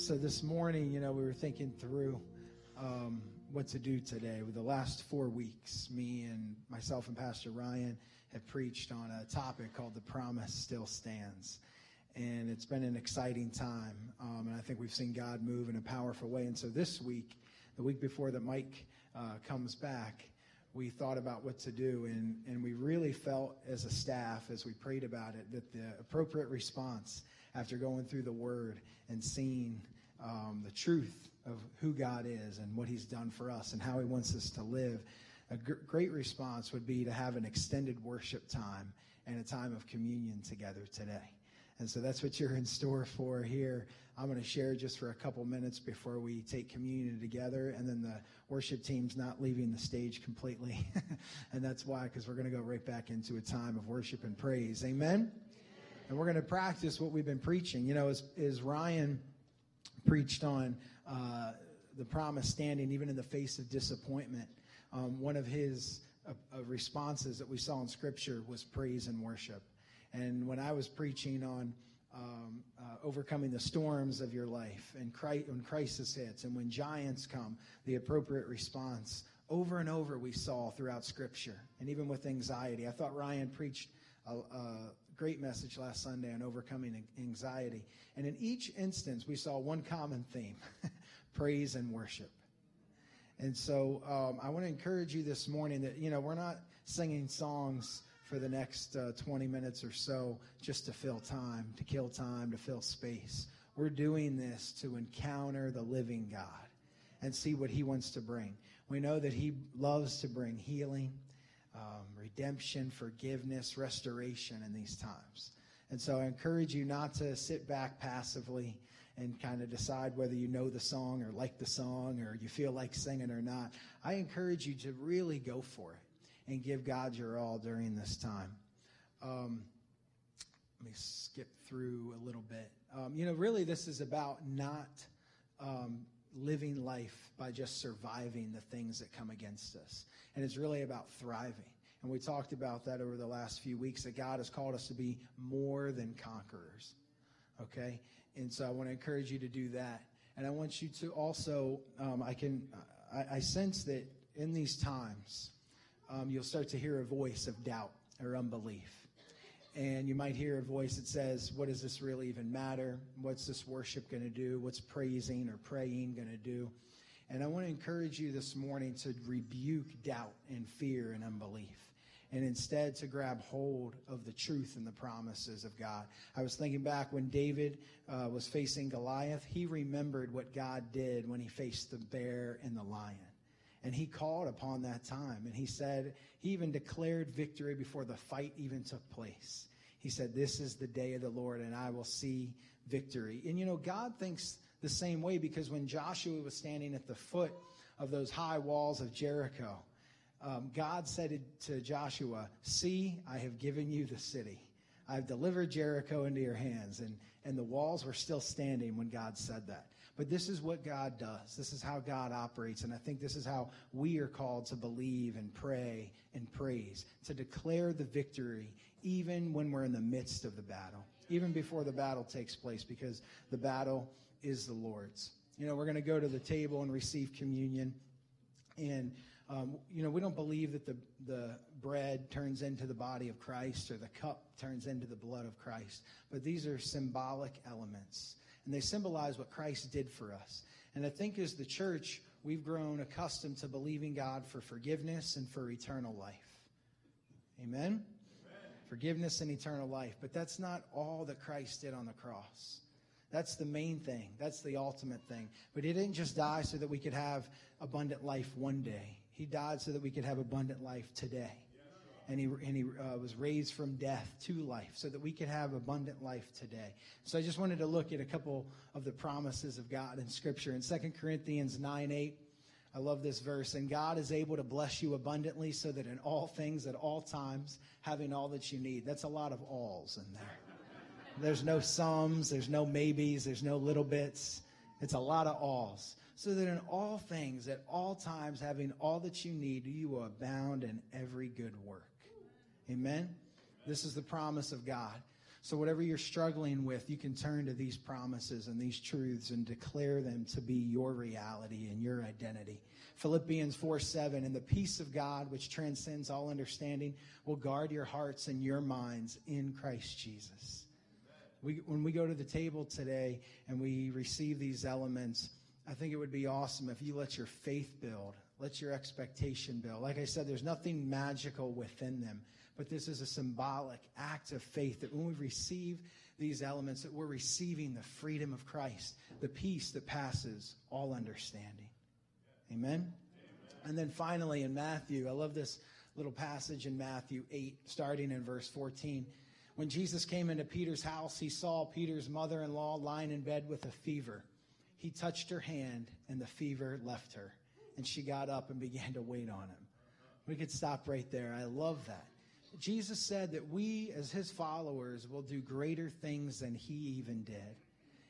so this morning, you know, we were thinking through um, what to do today. With the last four weeks, me and myself and Pastor Ryan have preached on a topic called "The Promise Still Stands," and it's been an exciting time. Um, and I think we've seen God move in a powerful way. And so this week, the week before that Mike uh, comes back, we thought about what to do, and, and we really felt as a staff, as we prayed about it, that the appropriate response after going through the Word and seeing um, the truth of who God is and what He's done for us and how He wants us to live, a gr- great response would be to have an extended worship time and a time of communion together today. And so that's what you're in store for here. I'm going to share just for a couple minutes before we take communion together. And then the worship team's not leaving the stage completely. and that's why, because we're going to go right back into a time of worship and praise. Amen? And we're going to practice what we've been preaching. You know, as, as Ryan preached on uh, the promise standing even in the face of disappointment, um, one of his uh, uh, responses that we saw in Scripture was praise and worship. And when I was preaching on um, uh, overcoming the storms of your life and cri- when crisis hits and when giants come, the appropriate response over and over we saw throughout Scripture, and even with anxiety. I thought Ryan preached a great message last Sunday on overcoming anxiety. And in each instance, we saw one common theme praise and worship. And so um, I want to encourage you this morning that, you know, we're not singing songs for the next uh, 20 minutes or so just to fill time, to kill time, to fill space. We're doing this to encounter the living God and see what He wants to bring. We know that He loves to bring healing, um, redemption, forgiveness, restoration in these times. And so I encourage you not to sit back passively and kind of decide whether you know the song or like the song or you feel like singing or not. I encourage you to really go for it and give God your all during this time. Um, let me skip through a little bit. Um, you know, really, this is about not um, living life by just surviving the things that come against us. And it's really about thriving. And we talked about that over the last few weeks that God has called us to be more than conquerors. Okay? And so I want to encourage you to do that. And I want you to also, um, I can, I, I sense that in these times, um, you'll start to hear a voice of doubt or unbelief. And you might hear a voice that says, What does this really even matter? What's this worship going to do? What's praising or praying going to do? And I want to encourage you this morning to rebuke doubt and fear and unbelief and instead to grab hold of the truth and the promises of God. I was thinking back when David uh, was facing Goliath, he remembered what God did when he faced the bear and the lion. And he called upon that time. And he said, he even declared victory before the fight even took place. He said, This is the day of the Lord, and I will see victory. And you know, God thinks the same way because when Joshua was standing at the foot of those high walls of Jericho, um, God said to Joshua, See, I have given you the city. I've delivered Jericho into your hands. And, and the walls were still standing when God said that. But this is what God does. This is how God operates. And I think this is how we are called to believe and pray and praise, to declare the victory even when we're in the midst of the battle, even before the battle takes place, because the battle is the Lord's. You know, we're going to go to the table and receive communion. And, um, you know, we don't believe that the, the bread turns into the body of Christ or the cup turns into the blood of Christ. But these are symbolic elements and they symbolize what Christ did for us. And I think as the church, we've grown accustomed to believing God for forgiveness and for eternal life. Amen? Amen? Forgiveness and eternal life. But that's not all that Christ did on the cross. That's the main thing. That's the ultimate thing. But he didn't just die so that we could have abundant life one day. He died so that we could have abundant life today and he, and he uh, was raised from death to life so that we could have abundant life today. So I just wanted to look at a couple of the promises of God in Scripture. In 2 Corinthians 9 8, I love this verse. And God is able to bless you abundantly so that in all things, at all times, having all that you need. That's a lot of alls in there. There's no sums, there's no maybes, there's no little bits. It's a lot of alls so that in all things, at all times, having all that you need, you will abound in every good work. Amen? This is the promise of God. So, whatever you're struggling with, you can turn to these promises and these truths and declare them to be your reality and your identity. Philippians 4 7, and the peace of God, which transcends all understanding, will guard your hearts and your minds in Christ Jesus. We, when we go to the table today and we receive these elements, I think it would be awesome if you let your faith build, let your expectation build. Like I said, there's nothing magical within them, but this is a symbolic act of faith that when we receive these elements, that we're receiving the freedom of Christ, the peace that passes all understanding. Amen? Amen? And then finally in Matthew, I love this little passage in Matthew 8, starting in verse 14. When Jesus came into Peter's house, he saw Peter's mother in law lying in bed with a fever. He touched her hand, and the fever left her, and she got up and began to wait on him. We could stop right there. I love that. Jesus said that we, as his followers, will do greater things than he even did.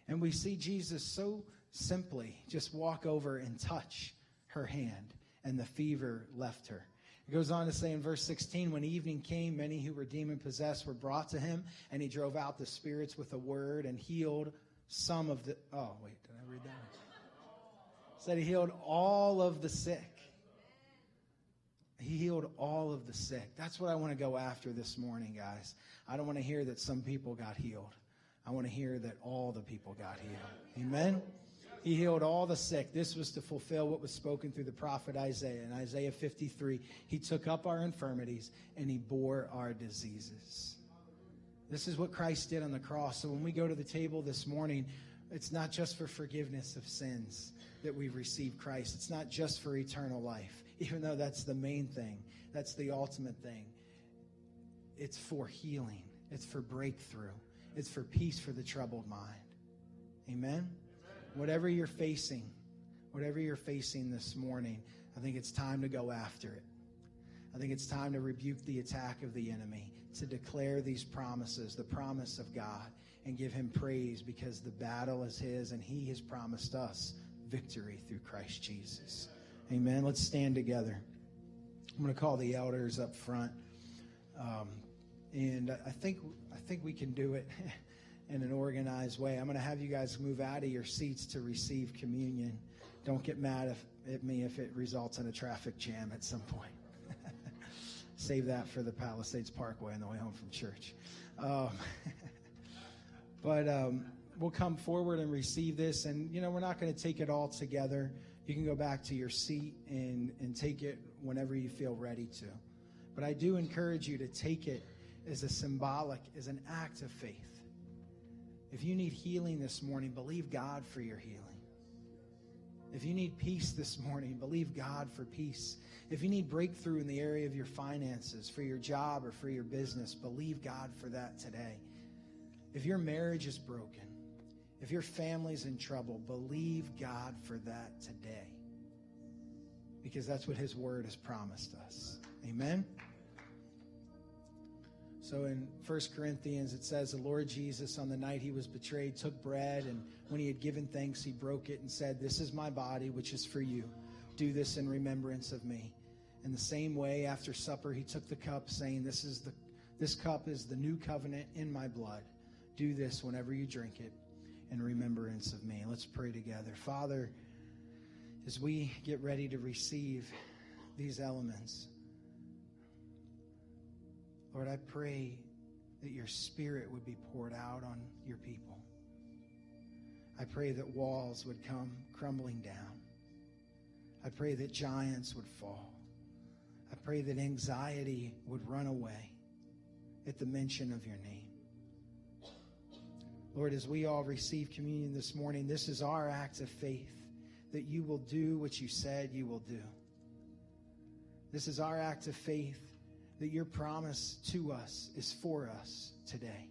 And we see Jesus so simply just walk over and touch her hand, and the fever left her. It goes on to say in verse 16, when evening came, many who were demon possessed were brought to him, and he drove out the spirits with a word and healed some of the. Oh, wait, did I read that? Said he healed all of the sick. He healed all of the sick. That's what I want to go after this morning, guys. I don't want to hear that some people got healed. I want to hear that all the people got healed. Amen? He healed all the sick. This was to fulfill what was spoken through the prophet Isaiah. In Isaiah 53, he took up our infirmities and he bore our diseases. This is what Christ did on the cross. So when we go to the table this morning, it's not just for forgiveness of sins that we receive Christ. It's not just for eternal life, even though that's the main thing. That's the ultimate thing. It's for healing. It's for breakthrough. It's for peace for the troubled mind. Amen whatever you're facing, whatever you're facing this morning, I think it's time to go after it. I think it's time to rebuke the attack of the enemy, to declare these promises, the promise of God, and give him praise because the battle is his and he has promised us victory through Christ Jesus. Amen. Let's stand together. I'm going to call the elders up front. Um, and I think I think we can do it in an organized way. I'm going to have you guys move out of your seats to receive communion. Don't get mad if, at me if it results in a traffic jam at some point. Save that for the Palisades Parkway on the way home from church. Um, but um, we'll come forward and receive this. And, you know, we're not going to take it all together. You can go back to your seat and, and take it whenever you feel ready to. But I do encourage you to take it as a symbolic, as an act of faith. If you need healing this morning, believe God for your healing. If you need peace this morning, believe God for peace. If you need breakthrough in the area of your finances, for your job, or for your business, believe God for that today. If your marriage is broken, if your family's in trouble, believe God for that today. Because that's what His Word has promised us. Amen. So in 1 Corinthians, it says, The Lord Jesus, on the night he was betrayed, took bread, and when he had given thanks, he broke it and said, This is my body, which is for you. Do this in remembrance of me. In the same way, after supper, he took the cup, saying, This is the this cup is the new covenant in my blood. Do this whenever you drink it in remembrance of me. Let's pray together. Father, as we get ready to receive these elements, Lord, I pray that your spirit would be poured out on your people. I pray that walls would come crumbling down. I pray that giants would fall. I pray that anxiety would run away at the mention of your name. Lord, as we all receive communion this morning, this is our act of faith that you will do what you said you will do. This is our act of faith that your promise to us is for us today.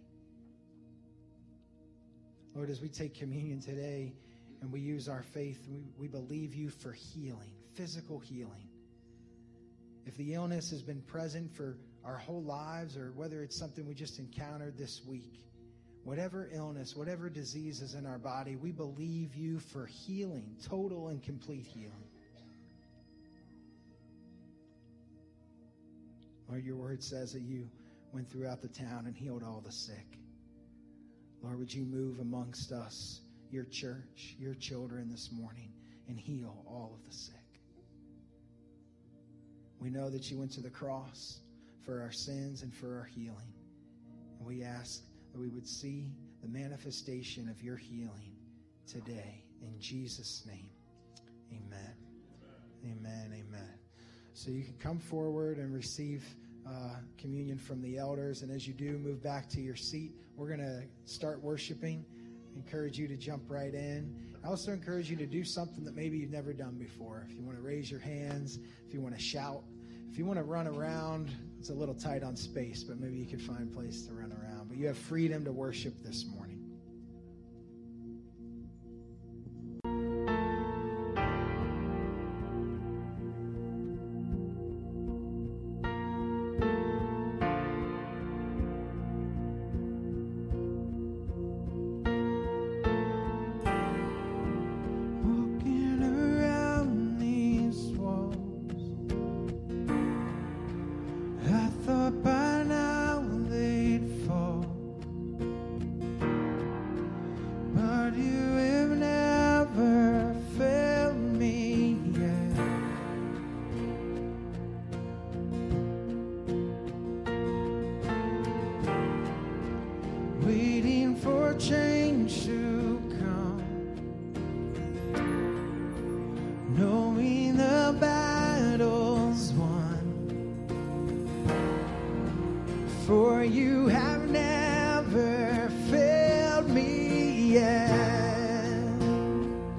Lord, as we take communion today and we use our faith, we, we believe you for healing, physical healing. If the illness has been present for our whole lives or whether it's something we just encountered this week, whatever illness, whatever disease is in our body, we believe you for healing, total and complete healing. Lord, your word says that you went throughout the town and healed all the sick. Lord, would you move amongst us, your church, your children this morning, and heal all of the sick? We know that you went to the cross for our sins and for our healing. And we ask that we would see the manifestation of your healing today. In Jesus' name, amen. Amen. Amen. So you can come forward and receive uh, communion from the elders. And as you do, move back to your seat. We're going to start worshiping. encourage you to jump right in. I also encourage you to do something that maybe you've never done before. If you want to raise your hands, if you want to shout, if you want to run around, it's a little tight on space, but maybe you could find a place to run around. You have freedom to worship this morning. you have never failed me yet.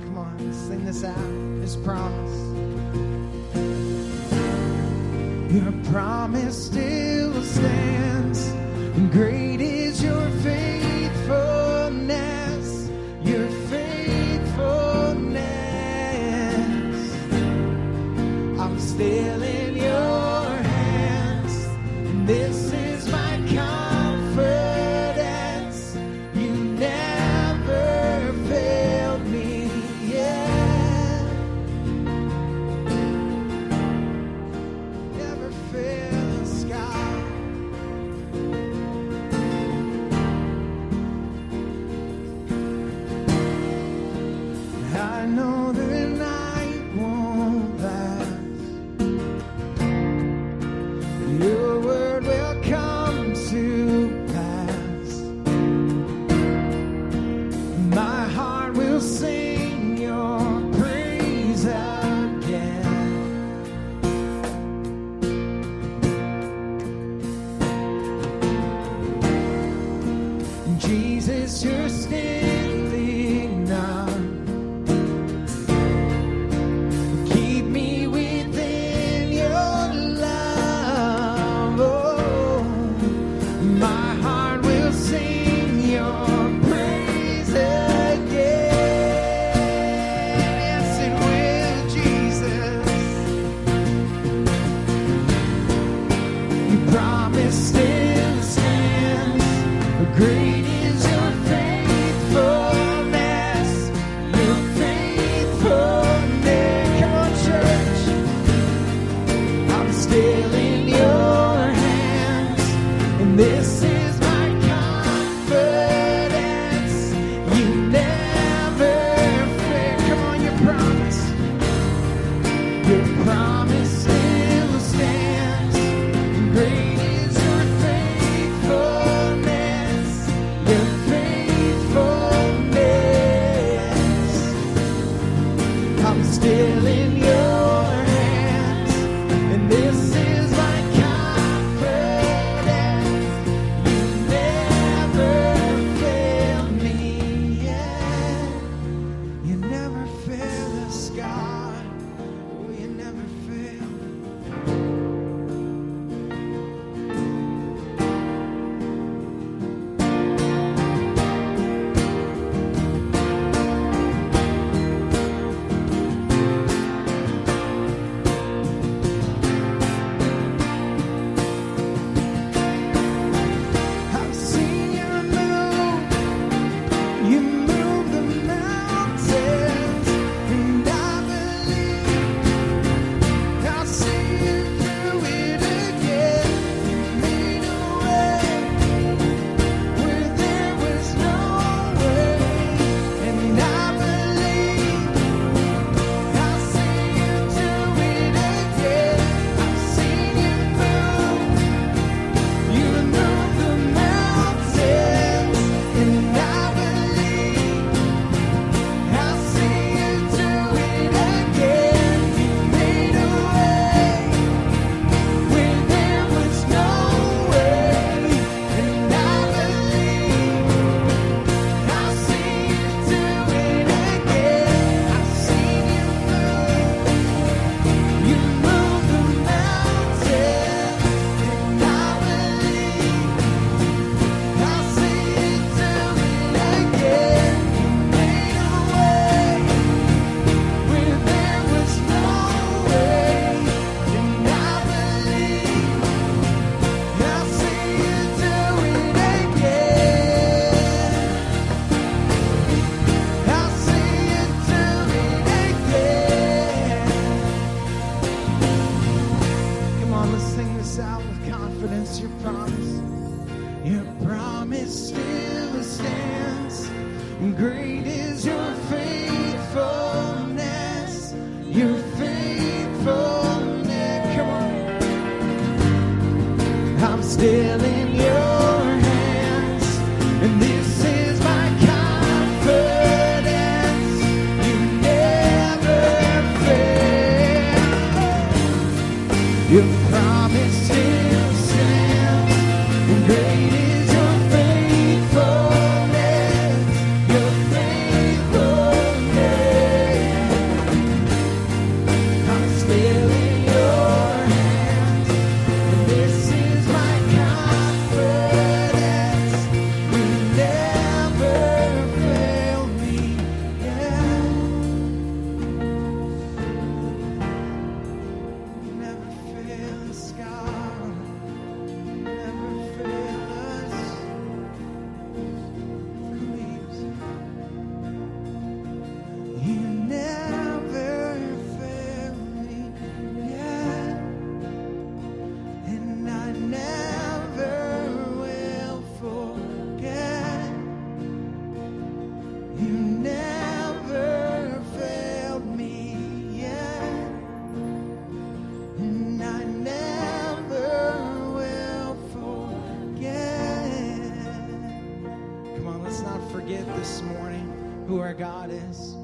Come on, let's sing this out, this promise. Your promise no forget this morning who our God is.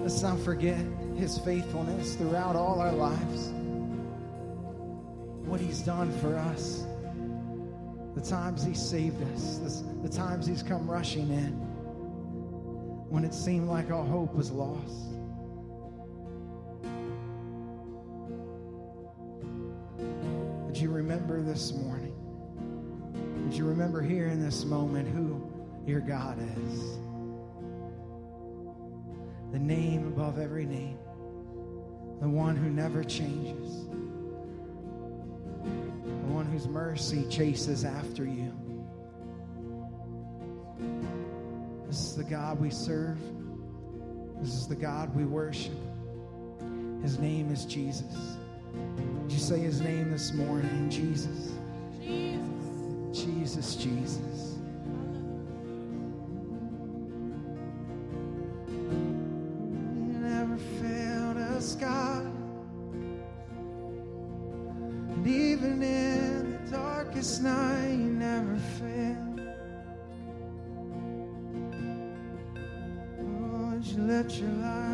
Let's not forget his faithfulness throughout all our lives what he's done for us, the times he saved us, the, times he's come rushing in when it seemed like all hope was lost. Would you remember this morning? Would you remember here in this moment who your God is? The name above every name, the one who never changes the one whose mercy chases after you. This is the God we serve. This is the God we worship. His name is Jesus. Would you say his name this morning? Jesus. Jesus, Jesus. You even in the darkest night, you never fail. Would you let your light